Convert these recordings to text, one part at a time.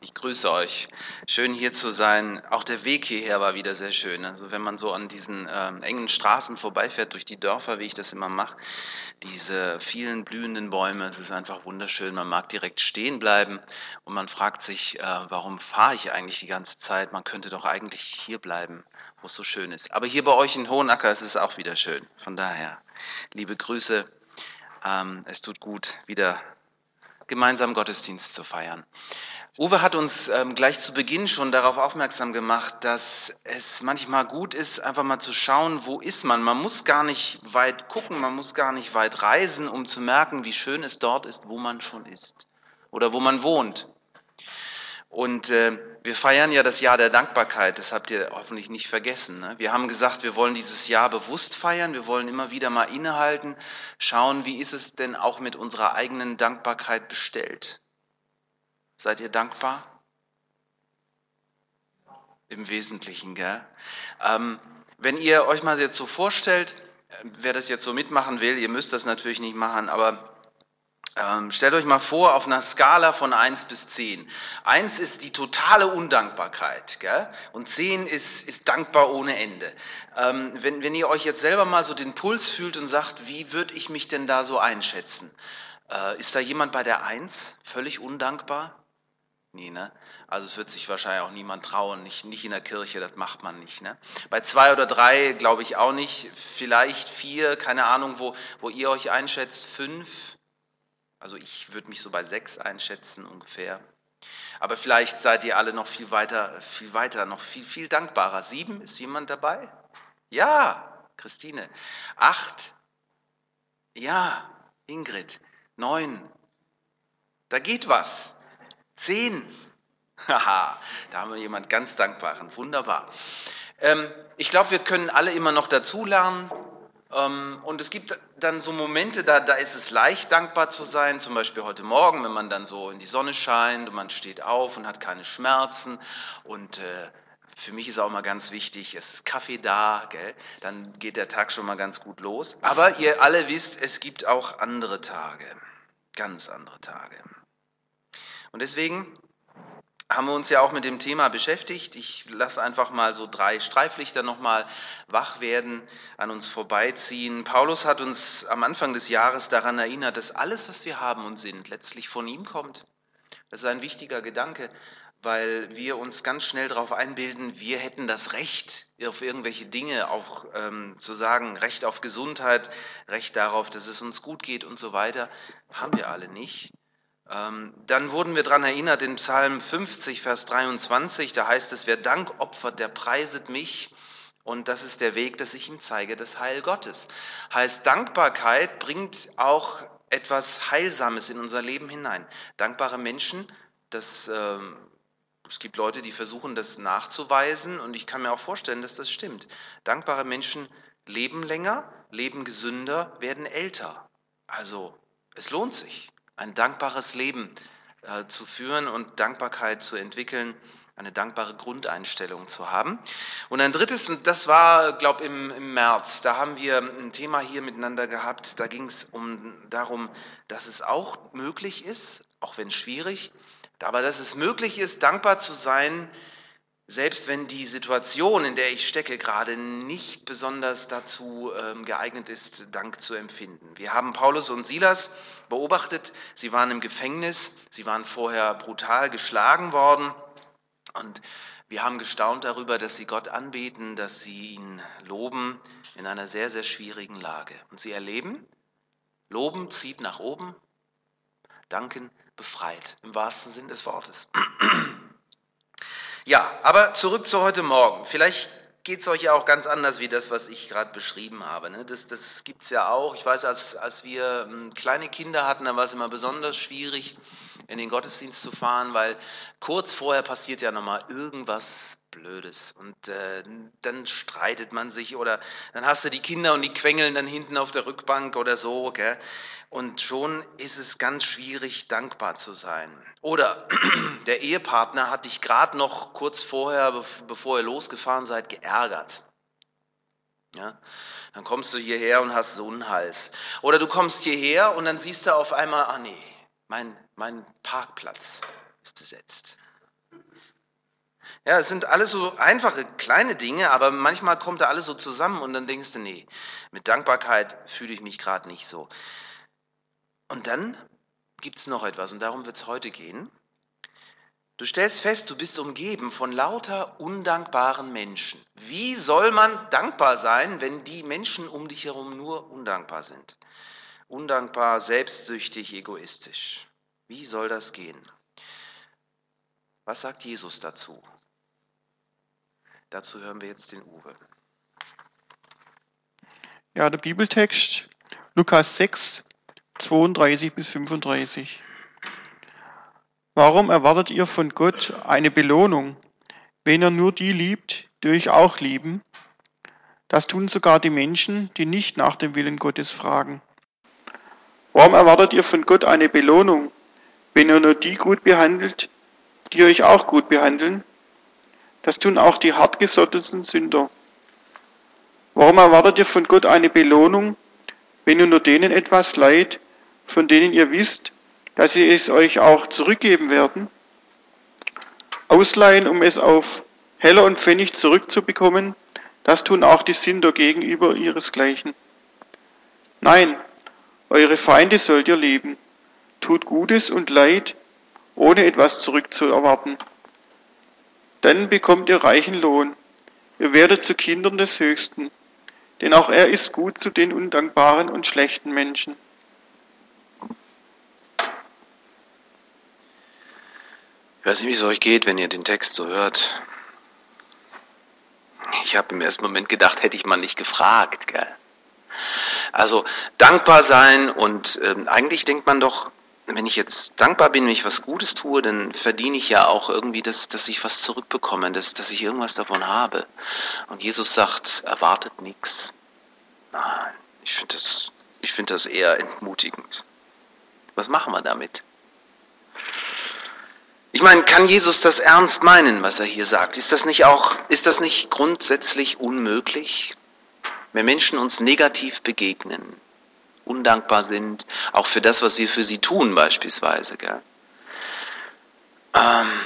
Ich grüße euch. Schön hier zu sein. Auch der Weg hierher war wieder sehr schön. Also wenn man so an diesen ähm, engen Straßen vorbeifährt durch die Dörfer, wie ich das immer mache, diese vielen blühenden Bäume, es ist einfach wunderschön. Man mag direkt stehen bleiben und man fragt sich, äh, warum fahre ich eigentlich die ganze Zeit? Man könnte doch eigentlich hier bleiben, wo es so schön ist. Aber hier bei euch in Hohenacker ist es auch wieder schön. Von daher, liebe Grüße. Ähm, es tut gut, wieder gemeinsam Gottesdienst zu feiern. Uwe hat uns ähm, gleich zu Beginn schon darauf aufmerksam gemacht, dass es manchmal gut ist, einfach mal zu schauen, wo ist man. Man muss gar nicht weit gucken, man muss gar nicht weit reisen, um zu merken, wie schön es dort ist, wo man schon ist oder wo man wohnt. Und äh, wir feiern ja das Jahr der Dankbarkeit, das habt ihr hoffentlich nicht vergessen. Ne? Wir haben gesagt, wir wollen dieses Jahr bewusst feiern, wir wollen immer wieder mal innehalten, schauen, wie ist es denn auch mit unserer eigenen Dankbarkeit bestellt. Seid ihr dankbar? Im Wesentlichen, gell? Ähm, wenn ihr euch mal jetzt so vorstellt, wer das jetzt so mitmachen will, ihr müsst das natürlich nicht machen, aber ähm, stellt euch mal vor, auf einer Skala von 1 bis 10. 1 ist die totale Undankbarkeit gell? und 10 ist, ist dankbar ohne Ende. Ähm, wenn, wenn ihr euch jetzt selber mal so den Puls fühlt und sagt, wie würde ich mich denn da so einschätzen? Äh, ist da jemand bei der 1 völlig undankbar? Nie, ne? Also es wird sich wahrscheinlich auch niemand trauen, nicht, nicht in der Kirche, das macht man nicht. Ne? Bei zwei oder drei glaube ich auch nicht, vielleicht vier, keine Ahnung, wo, wo ihr euch einschätzt, fünf. Also ich würde mich so bei sechs einschätzen ungefähr. Aber vielleicht seid ihr alle noch viel weiter, viel weiter, noch viel, viel dankbarer. Sieben, ist jemand dabei? Ja, Christine. Acht. Ja, Ingrid. Neun. Da geht was. Zehn. Haha, da haben wir jemand ganz Dankbaren. Wunderbar. Ähm, ich glaube, wir können alle immer noch dazulernen. Ähm, und es gibt dann so Momente, da, da ist es leicht, dankbar zu sein. Zum Beispiel heute Morgen, wenn man dann so in die Sonne scheint und man steht auf und hat keine Schmerzen. Und äh, für mich ist auch mal ganz wichtig, es ist Kaffee da, gell? dann geht der Tag schon mal ganz gut los. Aber ihr alle wisst, es gibt auch andere Tage, ganz andere Tage. Und deswegen haben wir uns ja auch mit dem Thema beschäftigt. Ich lasse einfach mal so drei Streiflichter nochmal wach werden, an uns vorbeiziehen. Paulus hat uns am Anfang des Jahres daran erinnert, dass alles, was wir haben und sind, letztlich von ihm kommt. Das ist ein wichtiger Gedanke, weil wir uns ganz schnell darauf einbilden, wir hätten das Recht auf irgendwelche Dinge, auch ähm, zu sagen, Recht auf Gesundheit, Recht darauf, dass es uns gut geht und so weiter, haben wir alle nicht. Ähm, dann wurden wir daran erinnert in Psalm 50, Vers 23, da heißt es, wer Dank opfert, der preiset mich. Und das ist der Weg, dass ich ihm zeige, das Heil Gottes. Heißt, Dankbarkeit bringt auch etwas Heilsames in unser Leben hinein. Dankbare Menschen, das, äh, es gibt Leute, die versuchen, das nachzuweisen und ich kann mir auch vorstellen, dass das stimmt. Dankbare Menschen leben länger, leben gesünder, werden älter. Also, es lohnt sich ein dankbares Leben äh, zu führen und Dankbarkeit zu entwickeln, eine dankbare Grundeinstellung zu haben. Und ein drittes, und das war, glaube ich, im, im, März, da haben wir ein Thema hier miteinander gehabt, da ging es um, darum, dass es auch möglich ist, auch wenn schwierig, aber dass es möglich ist, dankbar zu sein, selbst wenn die Situation, in der ich stecke, gerade nicht besonders dazu ähm, geeignet ist, Dank zu empfinden. Wir haben Paulus und Silas beobachtet, sie waren im Gefängnis, sie waren vorher brutal geschlagen worden und wir haben gestaunt darüber, dass sie Gott anbeten, dass sie ihn loben in einer sehr, sehr schwierigen Lage. Und sie erleben, loben zieht nach oben, danken befreit, im wahrsten Sinn des Wortes. Ja, aber zurück zu heute Morgen. Vielleicht geht es euch ja auch ganz anders wie das, was ich gerade beschrieben habe. Ne? Das, das gibt es ja auch. Ich weiß, als, als wir ähm, kleine Kinder hatten, da war es immer besonders schwierig, in den Gottesdienst zu fahren, weil kurz vorher passiert ja nochmal irgendwas Blödes. Und äh, dann streitet man sich oder dann hast du die Kinder und die quengeln dann hinten auf der Rückbank oder so. Gell? Und schon ist es ganz schwierig, dankbar zu sein. Oder der Ehepartner hat dich gerade noch kurz vorher, bevor ihr losgefahren seid, geärgert. Ja? Dann kommst du hierher und hast so einen Hals. Oder du kommst hierher und dann siehst du auf einmal, ah nee, mein, mein Parkplatz ist besetzt. Ja, es sind alles so einfache, kleine Dinge, aber manchmal kommt da alles so zusammen und dann denkst du, nee, mit Dankbarkeit fühle ich mich gerade nicht so. Und dann gibt es noch etwas und darum wird es heute gehen. Du stellst fest, du bist umgeben von lauter undankbaren Menschen. Wie soll man dankbar sein, wenn die Menschen um dich herum nur undankbar sind? Undankbar, selbstsüchtig, egoistisch. Wie soll das gehen? Was sagt Jesus dazu? Dazu hören wir jetzt den Uwe. Ja, der Bibeltext Lukas 6, 32 bis 35. Warum erwartet ihr von Gott eine Belohnung, wenn er nur die liebt, die euch auch lieben? Das tun sogar die Menschen, die nicht nach dem Willen Gottes fragen. Warum erwartet ihr von Gott eine Belohnung, wenn er nur die gut behandelt, die euch auch gut behandeln? Das tun auch die hartgesotteten Sünder. Warum erwartet ihr von Gott eine Belohnung, wenn ihr nur denen etwas leid, von denen ihr wisst, dass sie es euch auch zurückgeben werden? Ausleihen, um es auf Heller und Pfennig zurückzubekommen, das tun auch die Sünder gegenüber ihresgleichen. Nein, eure Feinde sollt ihr lieben. Tut Gutes und Leid, ohne etwas zurückzuerwarten. Dann bekommt ihr reichen Lohn. Ihr werdet zu Kindern des Höchsten, denn auch er ist gut zu den undankbaren und schlechten Menschen. Ich weiß nicht, wie es euch geht, wenn ihr den Text so hört. Ich habe im ersten Moment gedacht, hätte ich mal nicht gefragt. Gell? Also dankbar sein und äh, eigentlich denkt man doch, wenn ich jetzt dankbar bin, wenn ich was Gutes tue, dann verdiene ich ja auch irgendwie, das, dass ich was zurückbekomme, dass, dass ich irgendwas davon habe. Und Jesus sagt, erwartet nichts. Nein, ich finde das, find das eher entmutigend. Was machen wir damit? Ich meine, kann Jesus das ernst meinen, was er hier sagt? Ist das nicht auch, ist das nicht grundsätzlich unmöglich? Wenn Menschen uns negativ begegnen, undankbar sind, auch für das, was wir für sie tun beispielsweise. Gell? Ähm,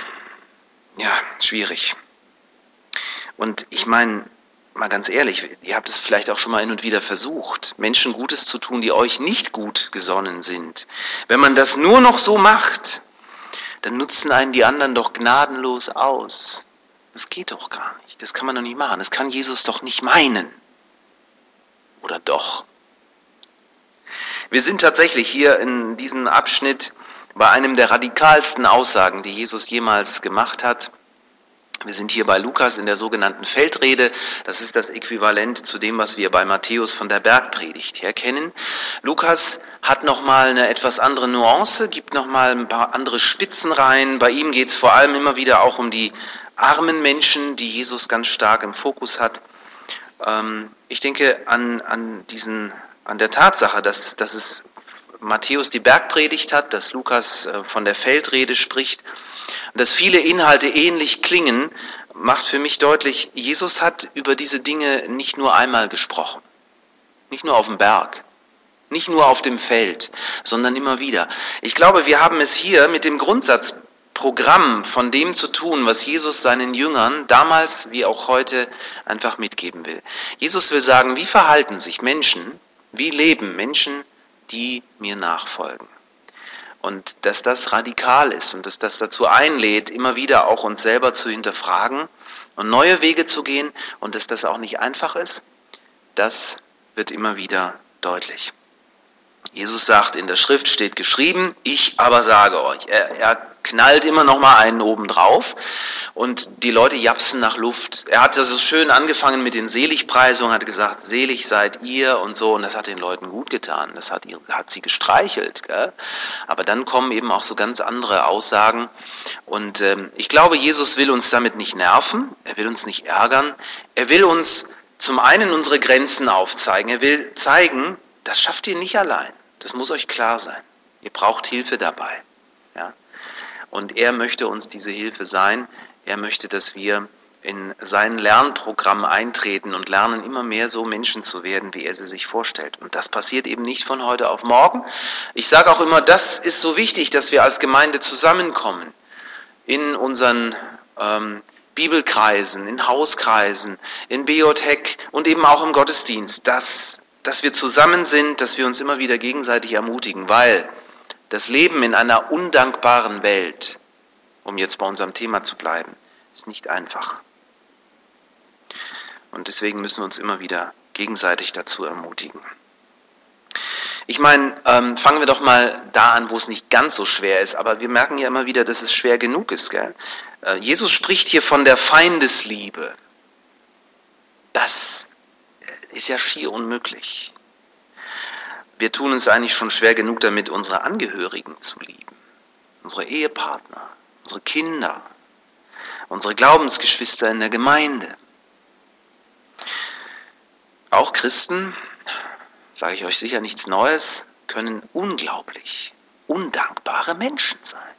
ja, schwierig. Und ich meine, mal ganz ehrlich, ihr habt es vielleicht auch schon mal hin und wieder versucht, Menschen Gutes zu tun, die euch nicht gut gesonnen sind. Wenn man das nur noch so macht, dann nutzen einen die anderen doch gnadenlos aus. Das geht doch gar nicht. Das kann man doch nicht machen. Das kann Jesus doch nicht meinen. Oder doch? Wir sind tatsächlich hier in diesem Abschnitt bei einem der radikalsten Aussagen, die Jesus jemals gemacht hat. Wir sind hier bei Lukas in der sogenannten Feldrede. Das ist das Äquivalent zu dem, was wir bei Matthäus von der Bergpredigt her kennen. Lukas hat nochmal eine etwas andere Nuance, gibt nochmal ein paar andere Spitzen rein. Bei ihm geht es vor allem immer wieder auch um die armen Menschen, die Jesus ganz stark im Fokus hat. Ähm, ich denke an, an diesen an der Tatsache, dass, dass es Matthäus die Bergpredigt hat, dass Lukas äh, von der Feldrede spricht dass viele Inhalte ähnlich klingen, macht für mich deutlich, Jesus hat über diese Dinge nicht nur einmal gesprochen, nicht nur auf dem Berg, nicht nur auf dem Feld, sondern immer wieder. Ich glaube, wir haben es hier mit dem Grundsatzprogramm von dem zu tun, was Jesus seinen Jüngern damals wie auch heute einfach mitgeben will. Jesus will sagen, wie verhalten sich Menschen, wie leben Menschen, die mir nachfolgen? Und dass das radikal ist und dass das dazu einlädt, immer wieder auch uns selber zu hinterfragen und neue Wege zu gehen und dass das auch nicht einfach ist, das wird immer wieder deutlich. Jesus sagt, in der Schrift steht geschrieben, ich aber sage euch. Er, er knallt immer noch mal einen oben drauf und die Leute japsen nach Luft. Er hat das schön angefangen mit den Seligpreisungen, hat gesagt, selig seid ihr und so und das hat den Leuten gut getan. Das hat, hat sie gestreichelt. Gell? Aber dann kommen eben auch so ganz andere Aussagen und ähm, ich glaube, Jesus will uns damit nicht nerven, er will uns nicht ärgern, er will uns zum einen unsere Grenzen aufzeigen, er will zeigen, das schafft ihr nicht allein. Das muss euch klar sein. Ihr braucht Hilfe dabei. Ja? Und er möchte uns diese Hilfe sein. Er möchte, dass wir in sein Lernprogramm eintreten und lernen, immer mehr so Menschen zu werden, wie er sie sich vorstellt. Und das passiert eben nicht von heute auf morgen. Ich sage auch immer, das ist so wichtig, dass wir als Gemeinde zusammenkommen in unseren ähm, Bibelkreisen, in Hauskreisen, in Biotech und eben auch im Gottesdienst, dass, dass wir zusammen sind, dass wir uns immer wieder gegenseitig ermutigen, weil das Leben in einer undankbaren Welt, um jetzt bei unserem Thema zu bleiben, ist nicht einfach. Und deswegen müssen wir uns immer wieder gegenseitig dazu ermutigen. Ich meine, ähm, fangen wir doch mal da an, wo es nicht ganz so schwer ist, aber wir merken ja immer wieder, dass es schwer genug ist. Gell? Äh, Jesus spricht hier von der Feindesliebe. Das ist ja schier unmöglich. Wir tun uns eigentlich schon schwer genug damit, unsere Angehörigen zu lieben, unsere Ehepartner, unsere Kinder, unsere Glaubensgeschwister in der Gemeinde. Auch Christen, sage ich euch sicher nichts Neues, können unglaublich undankbare Menschen sein.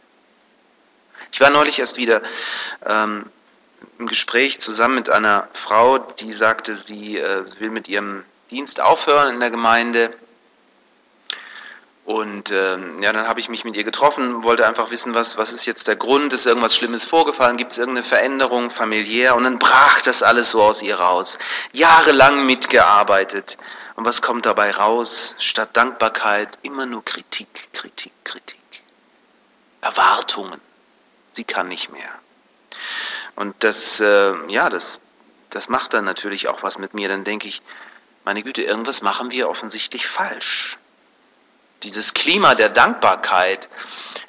Ich war neulich erst wieder ähm, im Gespräch zusammen mit einer Frau, die sagte, sie äh, will mit ihrem Dienst aufhören in der Gemeinde. Und ähm, ja, dann habe ich mich mit ihr getroffen, wollte einfach wissen, was, was ist jetzt der Grund, ist irgendwas Schlimmes vorgefallen, gibt es irgendeine Veränderung familiär? Und dann brach das alles so aus ihr raus. Jahrelang mitgearbeitet. Und was kommt dabei raus? Statt Dankbarkeit immer nur Kritik, Kritik, Kritik. Erwartungen. Sie kann nicht mehr. Und das, äh, ja, das, das macht dann natürlich auch was mit mir. Dann denke ich, meine Güte, irgendwas machen wir offensichtlich falsch. Dieses Klima der Dankbarkeit,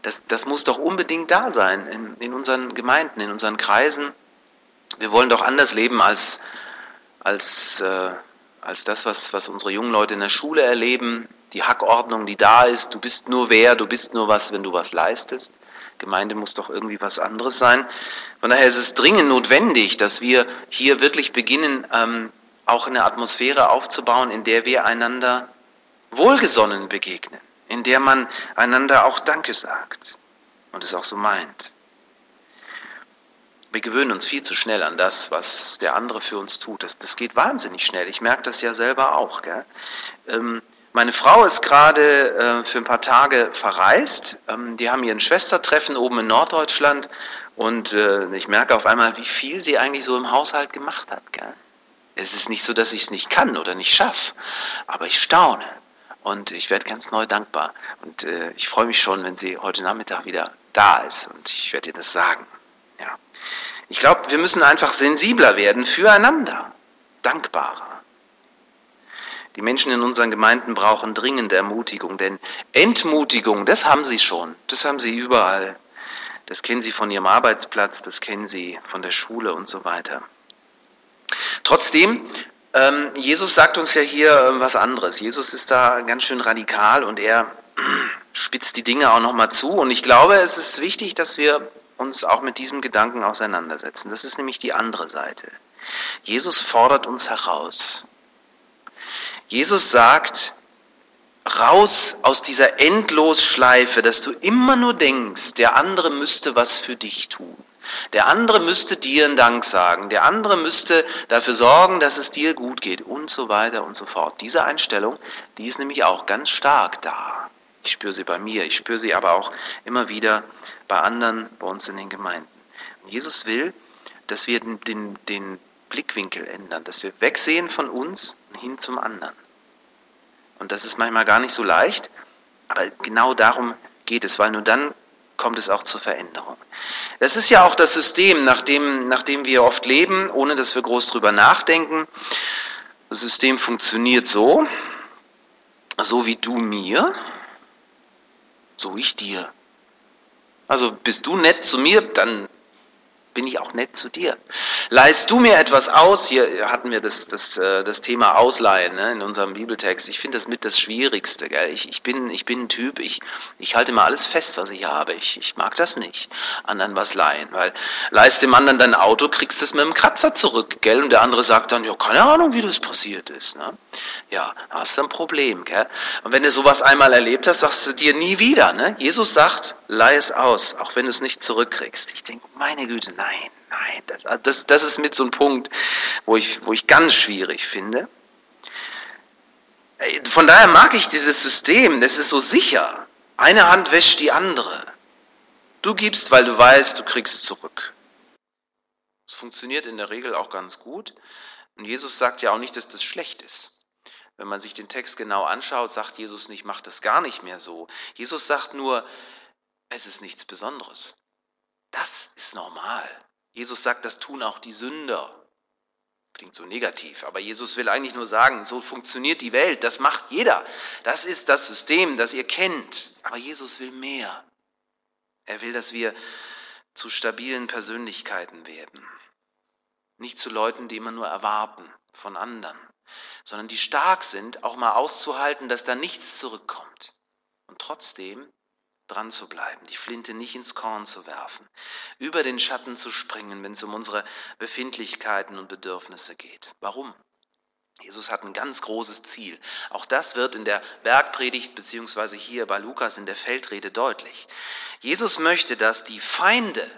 das, das muss doch unbedingt da sein in, in unseren Gemeinden, in unseren Kreisen. Wir wollen doch anders leben als, als, äh, als das, was, was unsere jungen Leute in der Schule erleben. Die Hackordnung, die da ist, du bist nur wer, du bist nur was, wenn du was leistest. Gemeinde muss doch irgendwie was anderes sein. Von daher ist es dringend notwendig, dass wir hier wirklich beginnen, ähm, auch eine Atmosphäre aufzubauen, in der wir einander wohlgesonnen begegnen, in der man einander auch Danke sagt und es auch so meint. Wir gewöhnen uns viel zu schnell an das, was der andere für uns tut. Das, das geht wahnsinnig schnell. Ich merke das ja selber auch. Ähm, meine Frau ist gerade äh, für ein paar Tage verreist. Ähm, die haben ihr ein Schwestertreffen oben in Norddeutschland und äh, ich merke auf einmal, wie viel sie eigentlich so im Haushalt gemacht hat. Gell? Es ist nicht so, dass ich es nicht kann oder nicht schaffe, aber ich staune und ich werde ganz neu dankbar. Und äh, ich freue mich schon, wenn sie heute Nachmittag wieder da ist und ich werde ihr das sagen. Ja. Ich glaube, wir müssen einfach sensibler werden füreinander, dankbarer. Die Menschen in unseren Gemeinden brauchen dringend Ermutigung, denn Entmutigung, das haben sie schon, das haben sie überall. Das kennen sie von ihrem Arbeitsplatz, das kennen sie von der Schule und so weiter. Trotzdem, ähm, Jesus sagt uns ja hier äh, was anderes. Jesus ist da ganz schön radikal und er spitzt die Dinge auch nochmal zu. Und ich glaube, es ist wichtig, dass wir uns auch mit diesem Gedanken auseinandersetzen. Das ist nämlich die andere Seite. Jesus fordert uns heraus. Jesus sagt, raus aus dieser Endlosschleife, dass du immer nur denkst, der andere müsste was für dich tun. Der andere müsste dir einen Dank sagen. Der andere müsste dafür sorgen, dass es dir gut geht und so weiter und so fort. Diese Einstellung, die ist nämlich auch ganz stark da. Ich spüre sie bei mir, ich spüre sie aber auch immer wieder bei anderen, bei uns in den Gemeinden. Und Jesus will, dass wir den, den, den Blickwinkel ändern, dass wir wegsehen von uns hin zum anderen. Und das ist manchmal gar nicht so leicht, aber genau darum geht es, weil nur dann kommt es auch zur Veränderung. Das ist ja auch das System, nach dem, nach dem wir oft leben, ohne dass wir groß drüber nachdenken. Das System funktioniert so, so wie du mir, so ich dir. Also bist du nett zu mir, dann bin ich auch nett zu dir. Leist du mir etwas aus? Hier hatten wir das, das, äh, das Thema Ausleihen ne, in unserem Bibeltext. Ich finde das mit das Schwierigste. Gell? Ich, ich, bin, ich bin ein Typ, ich, ich halte mal alles fest, was ich habe. Ich, ich mag das nicht, anderen was leihen. Weil leist dem anderen dein Auto, kriegst es mit einem Kratzer zurück. Gell? Und der andere sagt dann, ja, keine Ahnung, wie das passiert ist. Ne? Ja, hast du ein Problem. Gell? Und wenn du sowas einmal erlebt hast, sagst du dir nie wieder. Ne? Jesus sagt, leih es aus, auch wenn du es nicht zurückkriegst. Ich denke, meine Güte, nein nein. Das, das, das ist mit so einem Punkt, wo ich, wo ich ganz schwierig finde. Von daher mag ich dieses System, das ist so sicher. Eine Hand wäscht die andere. Du gibst, weil du weißt, du kriegst zurück. Das funktioniert in der Regel auch ganz gut. Und Jesus sagt ja auch nicht, dass das schlecht ist. Wenn man sich den Text genau anschaut, sagt Jesus nicht, macht das gar nicht mehr so. Jesus sagt nur, es ist nichts Besonderes. Das ist normal. Jesus sagt, das tun auch die Sünder. Klingt so negativ, aber Jesus will eigentlich nur sagen, so funktioniert die Welt, das macht jeder. Das ist das System, das ihr kennt. Aber Jesus will mehr. Er will, dass wir zu stabilen Persönlichkeiten werden. Nicht zu Leuten, die immer nur erwarten von anderen, sondern die stark sind, auch mal auszuhalten, dass da nichts zurückkommt. Und trotzdem dran zu bleiben, die Flinte nicht ins Korn zu werfen, über den Schatten zu springen, wenn es um unsere Befindlichkeiten und Bedürfnisse geht. Warum? Jesus hat ein ganz großes Ziel. Auch das wird in der Bergpredigt beziehungsweise hier bei Lukas in der Feldrede deutlich. Jesus möchte, dass die Feinde,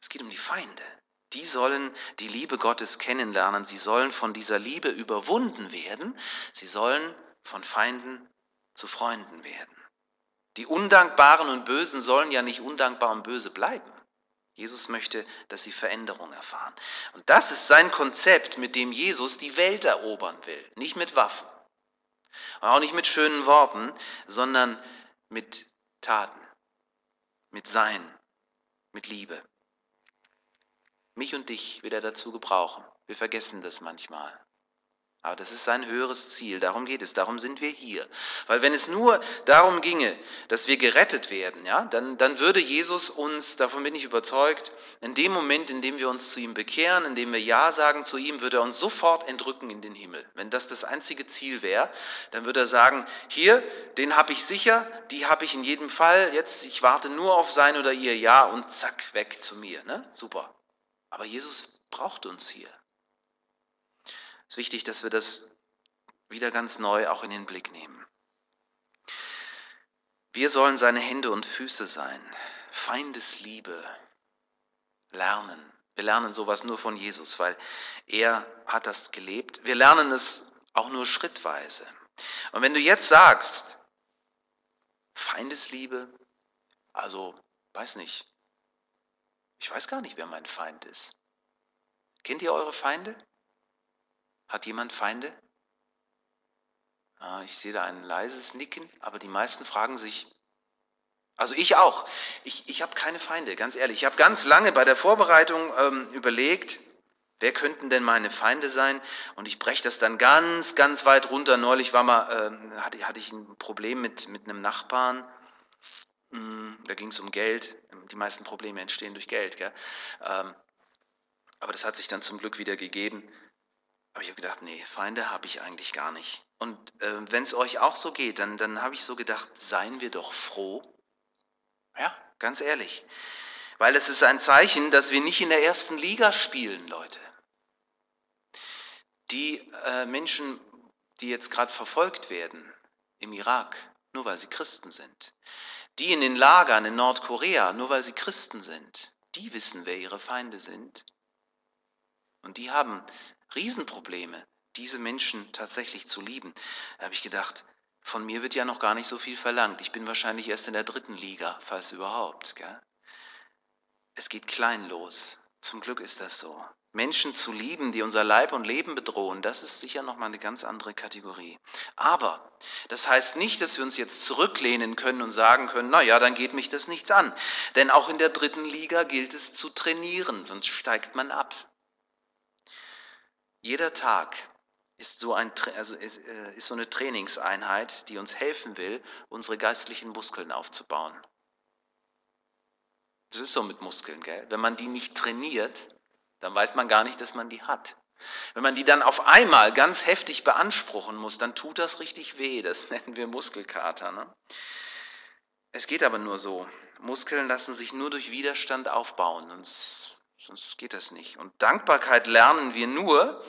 es geht um die Feinde, die sollen die Liebe Gottes kennenlernen. Sie sollen von dieser Liebe überwunden werden. Sie sollen von Feinden zu Freunden werden. Die Undankbaren und Bösen sollen ja nicht undankbar und böse bleiben. Jesus möchte, dass sie Veränderung erfahren. Und das ist sein Konzept, mit dem Jesus die Welt erobern will. Nicht mit Waffen. Und auch nicht mit schönen Worten, sondern mit Taten, mit Sein, mit Liebe. Mich und dich will er dazu gebrauchen. Wir vergessen das manchmal. Aber das ist sein höheres Ziel, darum geht es, darum sind wir hier. Weil wenn es nur darum ginge, dass wir gerettet werden, ja, dann, dann würde Jesus uns, davon bin ich überzeugt, in dem Moment, in dem wir uns zu ihm bekehren, in dem wir Ja sagen zu ihm, würde er uns sofort entrücken in den Himmel. Wenn das das einzige Ziel wäre, dann würde er sagen, hier, den habe ich sicher, die habe ich in jedem Fall, jetzt, ich warte nur auf sein oder ihr Ja und zack, weg zu mir. Ne? Super. Aber Jesus braucht uns hier. Ist wichtig, dass wir das wieder ganz neu auch in den Blick nehmen. Wir sollen seine Hände und Füße sein, Feindesliebe lernen. Wir lernen sowas nur von Jesus, weil er hat das gelebt. Wir lernen es auch nur schrittweise. Und wenn du jetzt sagst, Feindesliebe, also weiß nicht, ich weiß gar nicht, wer mein Feind ist. Kennt ihr eure Feinde? Hat jemand Feinde? Ah, ich sehe da ein leises Nicken, aber die meisten fragen sich, also ich auch, ich, ich habe keine Feinde, ganz ehrlich. Ich habe ganz lange bei der Vorbereitung ähm, überlegt, wer könnten denn meine Feinde sein? Und ich breche das dann ganz, ganz weit runter. Neulich war mal, ähm, hatte, hatte ich ein Problem mit, mit einem Nachbarn. Hm, da ging es um Geld. Die meisten Probleme entstehen durch Geld. Gell? Ähm, aber das hat sich dann zum Glück wieder gegeben. Aber ich habe gedacht, nee, Feinde habe ich eigentlich gar nicht. Und äh, wenn es euch auch so geht, dann, dann habe ich so gedacht, seien wir doch froh. Ja, ganz ehrlich. Weil es ist ein Zeichen, dass wir nicht in der ersten Liga spielen, Leute. Die äh, Menschen, die jetzt gerade verfolgt werden im Irak, nur weil sie Christen sind. Die in den Lagern in Nordkorea, nur weil sie Christen sind. Die wissen, wer ihre Feinde sind. Und die haben Riesenprobleme, diese Menschen tatsächlich zu lieben. Da habe ich gedacht, von mir wird ja noch gar nicht so viel verlangt. Ich bin wahrscheinlich erst in der dritten Liga, falls überhaupt. Gell? Es geht klein los. Zum Glück ist das so. Menschen zu lieben, die unser Leib und Leben bedrohen, das ist sicher nochmal eine ganz andere Kategorie. Aber das heißt nicht, dass wir uns jetzt zurücklehnen können und sagen können, na ja, dann geht mich das nichts an. Denn auch in der dritten Liga gilt es zu trainieren, sonst steigt man ab. Jeder Tag ist so, ein, also ist, äh, ist so eine Trainingseinheit, die uns helfen will, unsere geistlichen Muskeln aufzubauen. Das ist so mit Muskeln, gell? Wenn man die nicht trainiert, dann weiß man gar nicht, dass man die hat. Wenn man die dann auf einmal ganz heftig beanspruchen muss, dann tut das richtig weh. Das nennen wir Muskelkater. Ne? Es geht aber nur so. Muskeln lassen sich nur durch Widerstand aufbauen. Und Sonst geht das nicht. Und Dankbarkeit lernen wir nur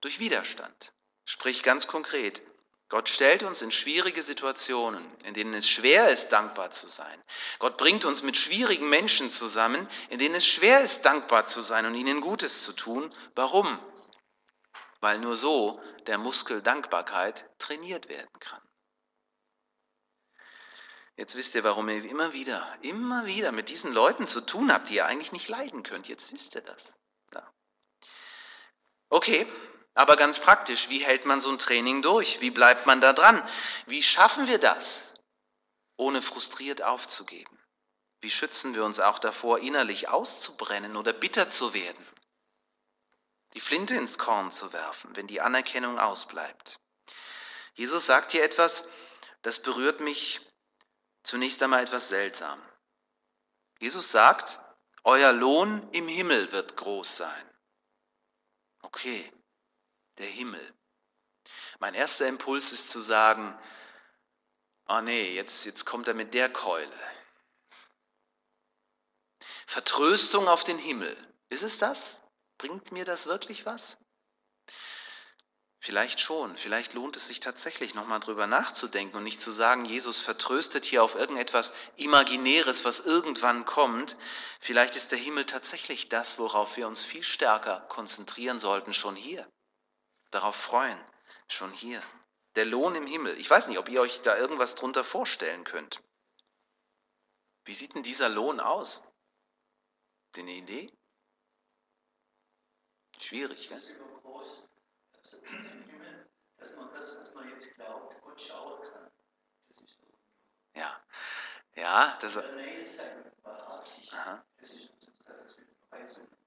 durch Widerstand. Sprich ganz konkret, Gott stellt uns in schwierige Situationen, in denen es schwer ist, dankbar zu sein. Gott bringt uns mit schwierigen Menschen zusammen, in denen es schwer ist, dankbar zu sein und ihnen Gutes zu tun. Warum? Weil nur so der Muskel Dankbarkeit trainiert werden kann. Jetzt wisst ihr, warum ihr immer wieder, immer wieder mit diesen Leuten zu tun habt, die ihr eigentlich nicht leiden könnt. Jetzt wisst ihr das. Ja. Okay, aber ganz praktisch, wie hält man so ein Training durch? Wie bleibt man da dran? Wie schaffen wir das, ohne frustriert aufzugeben? Wie schützen wir uns auch davor, innerlich auszubrennen oder bitter zu werden? Die Flinte ins Korn zu werfen, wenn die Anerkennung ausbleibt. Jesus sagt hier etwas, das berührt mich zunächst einmal etwas seltsam. Jesus sagt, euer Lohn im Himmel wird groß sein. Okay, der Himmel. Mein erster Impuls ist zu sagen, oh nee, jetzt, jetzt kommt er mit der Keule. Vertröstung auf den Himmel. Ist es das? Bringt mir das wirklich was? Vielleicht schon, vielleicht lohnt es sich tatsächlich nochmal drüber nachzudenken und nicht zu sagen, Jesus vertröstet hier auf irgendetwas Imaginäres, was irgendwann kommt. Vielleicht ist der Himmel tatsächlich das, worauf wir uns viel stärker konzentrieren sollten, schon hier. Darauf freuen, schon hier. Der Lohn im Himmel. Ich weiß nicht, ob ihr euch da irgendwas drunter vorstellen könnt. Wie sieht denn dieser Lohn aus? Habt ihr eine Idee? Schwierig, gell? Dass man das, was man jetzt glaubt, Gott schauen kann. Das ist so. Ja, ja, das.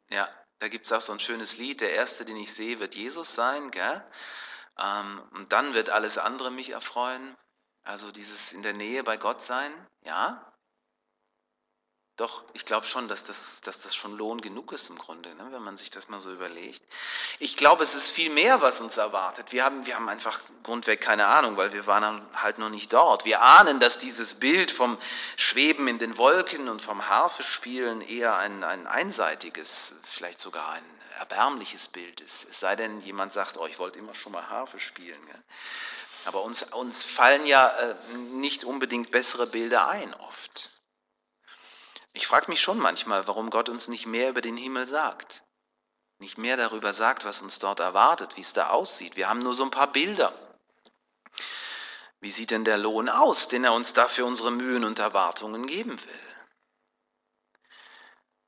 Ja, da gibt es auch so ein schönes Lied, der erste, den ich sehe, wird Jesus sein, gell? Ähm, und dann wird alles andere mich erfreuen. Also dieses in der Nähe bei Gott sein, ja, doch, ich glaube schon, dass das, dass das schon Lohn genug ist im Grunde, ne, wenn man sich das mal so überlegt. Ich glaube, es ist viel mehr, was uns erwartet. Wir haben, wir haben einfach grundweg keine Ahnung, weil wir waren halt noch nicht dort. Wir ahnen, dass dieses Bild vom Schweben in den Wolken und vom Harfespielen eher ein, ein einseitiges, vielleicht sogar ein erbärmliches Bild ist. Es sei denn, jemand sagt, oh, ich wollte immer schon mal Harfe spielen. Gell? Aber uns, uns fallen ja äh, nicht unbedingt bessere Bilder ein oft. Ich frage mich schon manchmal, warum Gott uns nicht mehr über den Himmel sagt. Nicht mehr darüber sagt, was uns dort erwartet, wie es da aussieht. Wir haben nur so ein paar Bilder. Wie sieht denn der Lohn aus, den er uns dafür unsere Mühen und Erwartungen geben will?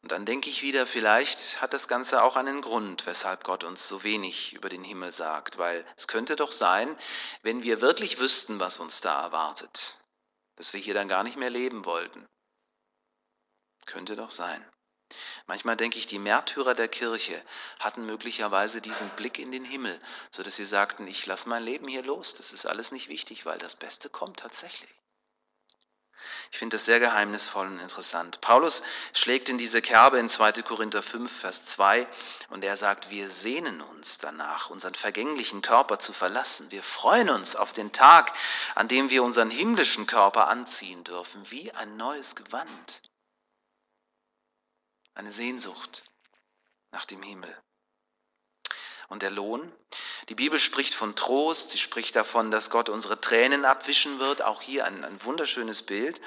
Und dann denke ich wieder, vielleicht hat das Ganze auch einen Grund, weshalb Gott uns so wenig über den Himmel sagt, weil es könnte doch sein, wenn wir wirklich wüssten, was uns da erwartet, dass wir hier dann gar nicht mehr leben wollten. Könnte doch sein. Manchmal denke ich, die Märtyrer der Kirche hatten möglicherweise diesen Blick in den Himmel, sodass sie sagten, ich lasse mein Leben hier los, das ist alles nicht wichtig, weil das Beste kommt tatsächlich. Ich finde das sehr geheimnisvoll und interessant. Paulus schlägt in diese Kerbe in 2. Korinther 5, Vers 2 und er sagt, wir sehnen uns danach, unseren vergänglichen Körper zu verlassen. Wir freuen uns auf den Tag, an dem wir unseren himmlischen Körper anziehen dürfen, wie ein neues Gewand eine Sehnsucht nach dem Himmel. Und der Lohn? Die Bibel spricht von Trost, sie spricht davon, dass Gott unsere Tränen abwischen wird, auch hier ein, ein wunderschönes Bild.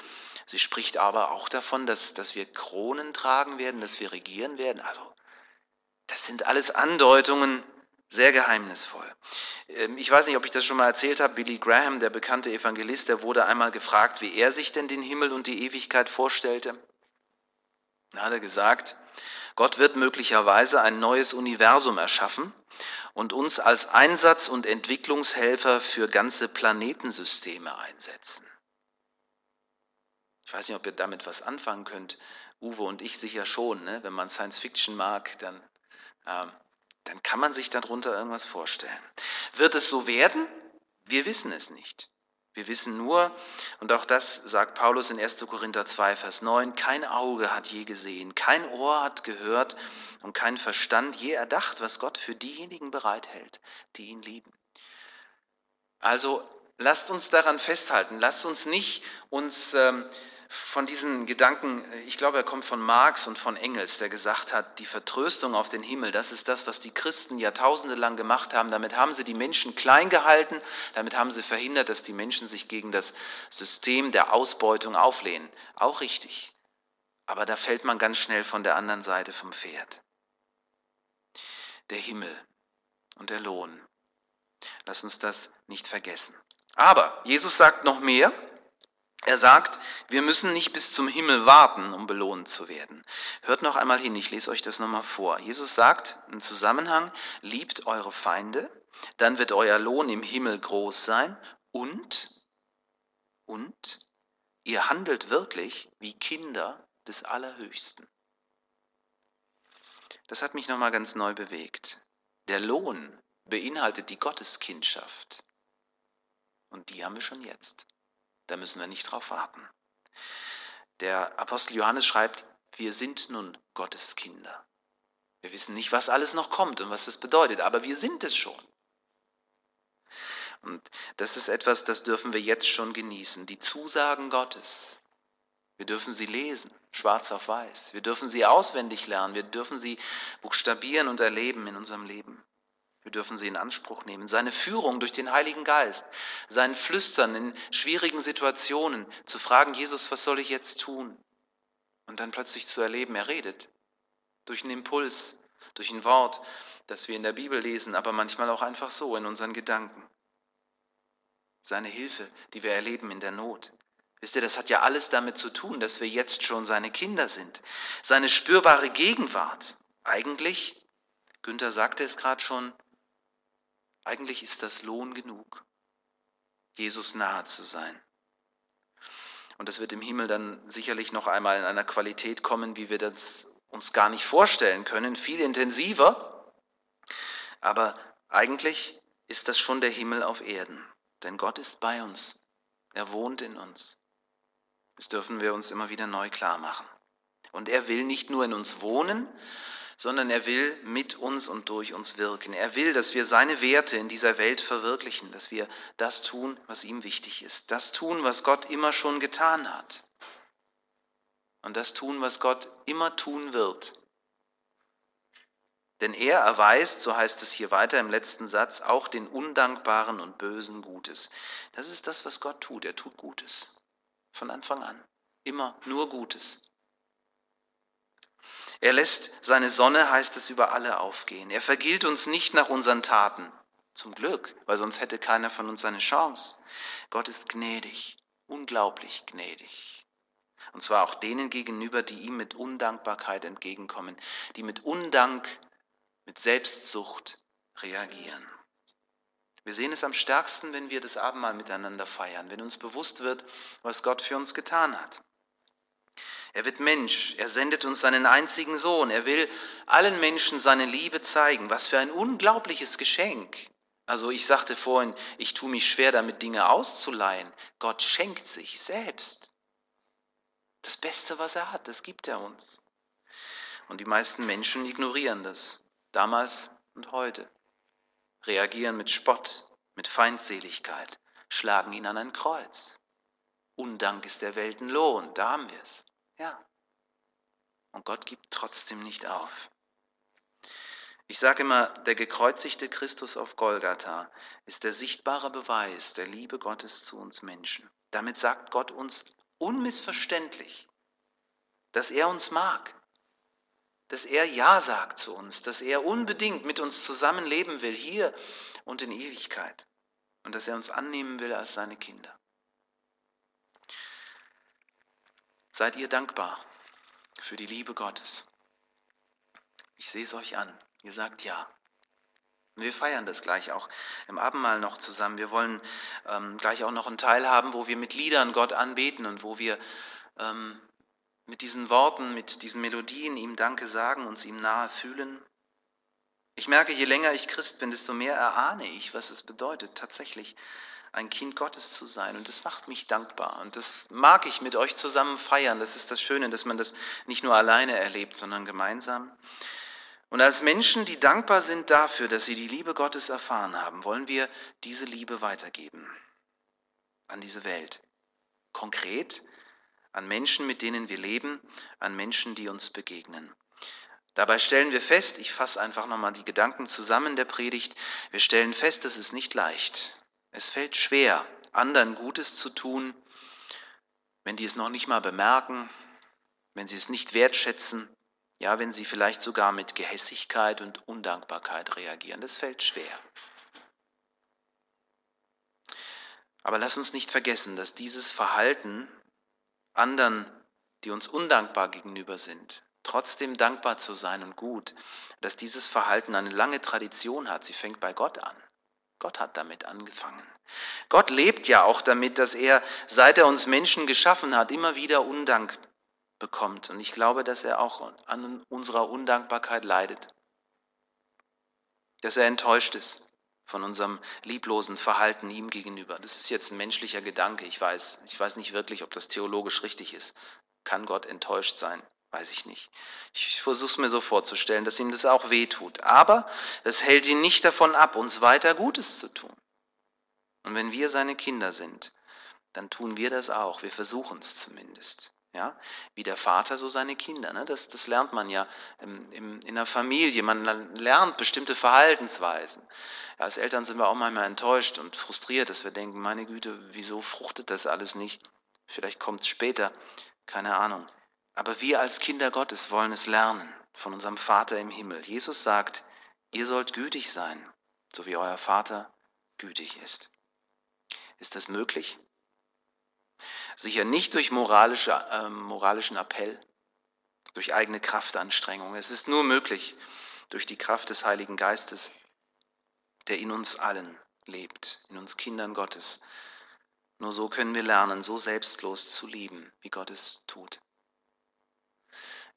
Sie spricht aber auch davon, dass, dass wir Kronen tragen werden, dass wir regieren werden. Also, das sind alles Andeutungen, sehr geheimnisvoll. Ähm, ich weiß nicht, ob ich das schon mal erzählt habe. Billy Graham, der bekannte Evangelist, der wurde einmal gefragt, wie er sich denn den Himmel und die Ewigkeit vorstellte. Da hat er gesagt, Gott wird möglicherweise ein neues Universum erschaffen und uns als Einsatz- und Entwicklungshelfer für ganze Planetensysteme einsetzen. Ich weiß nicht, ob ihr damit was anfangen könnt. Uwe und ich sicher schon. Ne? Wenn man Science Fiction mag, dann, äh, dann kann man sich darunter irgendwas vorstellen. Wird es so werden? Wir wissen es nicht. Wir wissen nur, und auch das sagt Paulus in 1. Korinther 2, Vers 9, kein Auge hat je gesehen, kein Ohr hat gehört und kein Verstand je erdacht, was Gott für diejenigen bereithält, die ihn lieben. Also lasst uns daran festhalten, lasst uns nicht uns ähm, von diesen Gedanken, ich glaube, er kommt von Marx und von Engels, der gesagt hat, die Vertröstung auf den Himmel, das ist das, was die Christen jahrtausende lang gemacht haben. Damit haben sie die Menschen klein gehalten, damit haben sie verhindert, dass die Menschen sich gegen das System der Ausbeutung auflehnen. Auch richtig. Aber da fällt man ganz schnell von der anderen Seite vom Pferd. Der Himmel und der Lohn. Lass uns das nicht vergessen. Aber Jesus sagt noch mehr. Er sagt, wir müssen nicht bis zum Himmel warten, um belohnt zu werden. Hört noch einmal hin, ich lese euch das nochmal vor. Jesus sagt im Zusammenhang, liebt eure Feinde, dann wird euer Lohn im Himmel groß sein und, und, ihr handelt wirklich wie Kinder des Allerhöchsten. Das hat mich nochmal ganz neu bewegt. Der Lohn beinhaltet die Gotteskindschaft. Und die haben wir schon jetzt. Da müssen wir nicht drauf warten. Der Apostel Johannes schreibt, wir sind nun Gottes Kinder. Wir wissen nicht, was alles noch kommt und was das bedeutet, aber wir sind es schon. Und das ist etwas, das dürfen wir jetzt schon genießen. Die Zusagen Gottes. Wir dürfen sie lesen, schwarz auf weiß. Wir dürfen sie auswendig lernen. Wir dürfen sie buchstabieren und erleben in unserem Leben. Wir dürfen sie in Anspruch nehmen. Seine Führung durch den Heiligen Geist, sein Flüstern in schwierigen Situationen, zu fragen, Jesus, was soll ich jetzt tun? Und dann plötzlich zu erleben, er redet. Durch einen Impuls, durch ein Wort, das wir in der Bibel lesen, aber manchmal auch einfach so in unseren Gedanken. Seine Hilfe, die wir erleben in der Not. Wisst ihr, das hat ja alles damit zu tun, dass wir jetzt schon seine Kinder sind. Seine spürbare Gegenwart. Eigentlich, Günther sagte es gerade schon, eigentlich ist das Lohn genug, Jesus nahe zu sein. Und das wird im Himmel dann sicherlich noch einmal in einer Qualität kommen, wie wir das uns gar nicht vorstellen können, viel intensiver. Aber eigentlich ist das schon der Himmel auf Erden, denn Gott ist bei uns. Er wohnt in uns. Das dürfen wir uns immer wieder neu klar machen. Und er will nicht nur in uns wohnen, sondern er will mit uns und durch uns wirken. Er will, dass wir seine Werte in dieser Welt verwirklichen, dass wir das tun, was ihm wichtig ist, das tun, was Gott immer schon getan hat und das tun, was Gott immer tun wird. Denn er erweist, so heißt es hier weiter im letzten Satz, auch den Undankbaren und Bösen Gutes. Das ist das, was Gott tut. Er tut Gutes. Von Anfang an. Immer nur Gutes. Er lässt seine Sonne, heißt es, über alle aufgehen. Er vergilt uns nicht nach unseren Taten. Zum Glück, weil sonst hätte keiner von uns eine Chance. Gott ist gnädig, unglaublich gnädig. Und zwar auch denen gegenüber, die ihm mit Undankbarkeit entgegenkommen, die mit Undank, mit Selbstsucht reagieren. Wir sehen es am stärksten, wenn wir das Abendmahl miteinander feiern, wenn uns bewusst wird, was Gott für uns getan hat. Er wird Mensch, er sendet uns seinen einzigen Sohn, er will allen Menschen seine Liebe zeigen. Was für ein unglaubliches Geschenk. Also ich sagte vorhin, ich tue mich schwer damit, Dinge auszuleihen. Gott schenkt sich selbst. Das Beste, was er hat, das gibt er uns. Und die meisten Menschen ignorieren das, damals und heute, reagieren mit Spott, mit Feindseligkeit, schlagen ihn an ein Kreuz. Undank ist der Weltenlohn, da haben wir es. Ja. Und Gott gibt trotzdem nicht auf. Ich sage immer, der gekreuzigte Christus auf Golgatha ist der sichtbare Beweis der Liebe Gottes zu uns Menschen. Damit sagt Gott uns unmissverständlich, dass er uns mag, dass er Ja sagt zu uns, dass er unbedingt mit uns zusammenleben will, hier und in Ewigkeit, und dass er uns annehmen will als seine Kinder. Seid ihr dankbar für die Liebe Gottes? Ich sehe es euch an. Ihr sagt ja. Und wir feiern das gleich auch im Abendmahl noch zusammen. Wir wollen ähm, gleich auch noch einen Teil haben, wo wir mit Liedern Gott anbeten und wo wir ähm, mit diesen Worten, mit diesen Melodien ihm Danke sagen, uns ihm nahe fühlen. Ich merke, je länger ich Christ bin, desto mehr erahne ich, was es bedeutet, tatsächlich ein Kind Gottes zu sein. Und das macht mich dankbar. Und das mag ich mit euch zusammen feiern. Das ist das Schöne, dass man das nicht nur alleine erlebt, sondern gemeinsam. Und als Menschen, die dankbar sind dafür, dass sie die Liebe Gottes erfahren haben, wollen wir diese Liebe weitergeben an diese Welt. Konkret an Menschen, mit denen wir leben, an Menschen, die uns begegnen. Dabei stellen wir fest, ich fasse einfach nochmal die Gedanken zusammen der Predigt, wir stellen fest, es ist nicht leicht. Es fällt schwer, anderen Gutes zu tun, wenn die es noch nicht mal bemerken, wenn sie es nicht wertschätzen, ja, wenn sie vielleicht sogar mit Gehässigkeit und Undankbarkeit reagieren. Das fällt schwer. Aber lass uns nicht vergessen, dass dieses Verhalten anderen, die uns undankbar gegenüber sind, trotzdem dankbar zu sein und gut, dass dieses Verhalten eine lange Tradition hat. Sie fängt bei Gott an. Gott hat damit angefangen. Gott lebt ja auch damit, dass er, seit er uns Menschen geschaffen hat, immer wieder Undank bekommt. Und ich glaube, dass er auch an unserer Undankbarkeit leidet. Dass er enttäuscht ist von unserem lieblosen Verhalten ihm gegenüber. Das ist jetzt ein menschlicher Gedanke, ich weiß. Ich weiß nicht wirklich, ob das theologisch richtig ist. Kann Gott enttäuscht sein? Weiß ich nicht. Ich versuche es mir so vorzustellen, dass ihm das auch weh tut. Aber es hält ihn nicht davon ab, uns weiter Gutes zu tun. Und wenn wir seine Kinder sind, dann tun wir das auch. Wir versuchen es zumindest. Ja? Wie der Vater, so seine Kinder. Ne? Das, das lernt man ja im, im, in der Familie. Man lernt bestimmte Verhaltensweisen. Ja, als Eltern sind wir auch manchmal enttäuscht und frustriert, dass wir denken, meine Güte, wieso fruchtet das alles nicht? Vielleicht kommt es später. Keine Ahnung. Aber wir als Kinder Gottes wollen es lernen von unserem Vater im Himmel. Jesus sagt, ihr sollt gütig sein, so wie euer Vater gütig ist. Ist das möglich? Sicher nicht durch moralische, äh, moralischen Appell, durch eigene Kraftanstrengung. Es ist nur möglich durch die Kraft des Heiligen Geistes, der in uns allen lebt, in uns Kindern Gottes. Nur so können wir lernen, so selbstlos zu lieben, wie Gott es tut.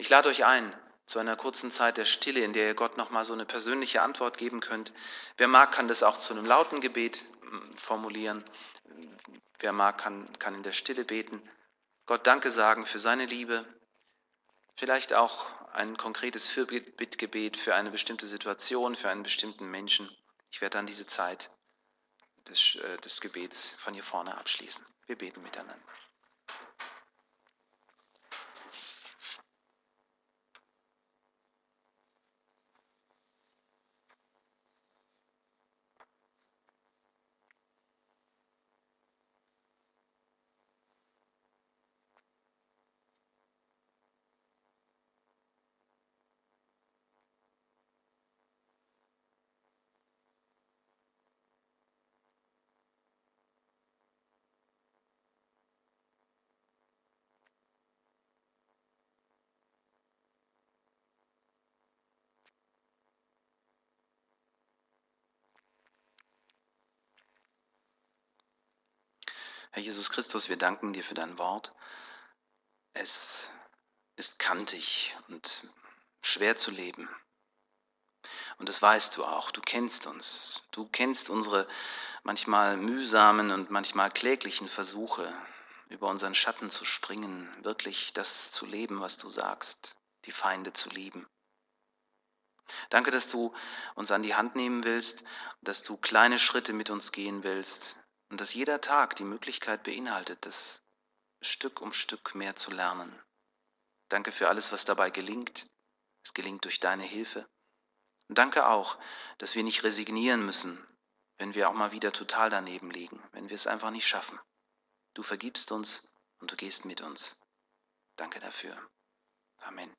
Ich lade euch ein zu einer kurzen Zeit der Stille, in der ihr Gott nochmal so eine persönliche Antwort geben könnt. Wer mag, kann das auch zu einem lauten Gebet hm, formulieren. Wer mag, kann, kann in der Stille beten. Gott Danke sagen für seine Liebe. Vielleicht auch ein konkretes Fürbittgebet für eine bestimmte Situation, für einen bestimmten Menschen. Ich werde dann diese Zeit des, äh, des Gebets von hier vorne abschließen. Wir beten miteinander. Herr Jesus Christus, wir danken dir für dein Wort. Es ist kantig und schwer zu leben. Und das weißt du auch. Du kennst uns. Du kennst unsere manchmal mühsamen und manchmal kläglichen Versuche, über unseren Schatten zu springen, wirklich das zu leben, was du sagst, die Feinde zu lieben. Danke, dass du uns an die Hand nehmen willst, dass du kleine Schritte mit uns gehen willst, und dass jeder Tag die Möglichkeit beinhaltet, das Stück um Stück mehr zu lernen. Danke für alles, was dabei gelingt. Es gelingt durch deine Hilfe. Und danke auch, dass wir nicht resignieren müssen, wenn wir auch mal wieder total daneben liegen, wenn wir es einfach nicht schaffen. Du vergibst uns und du gehst mit uns. Danke dafür. Amen.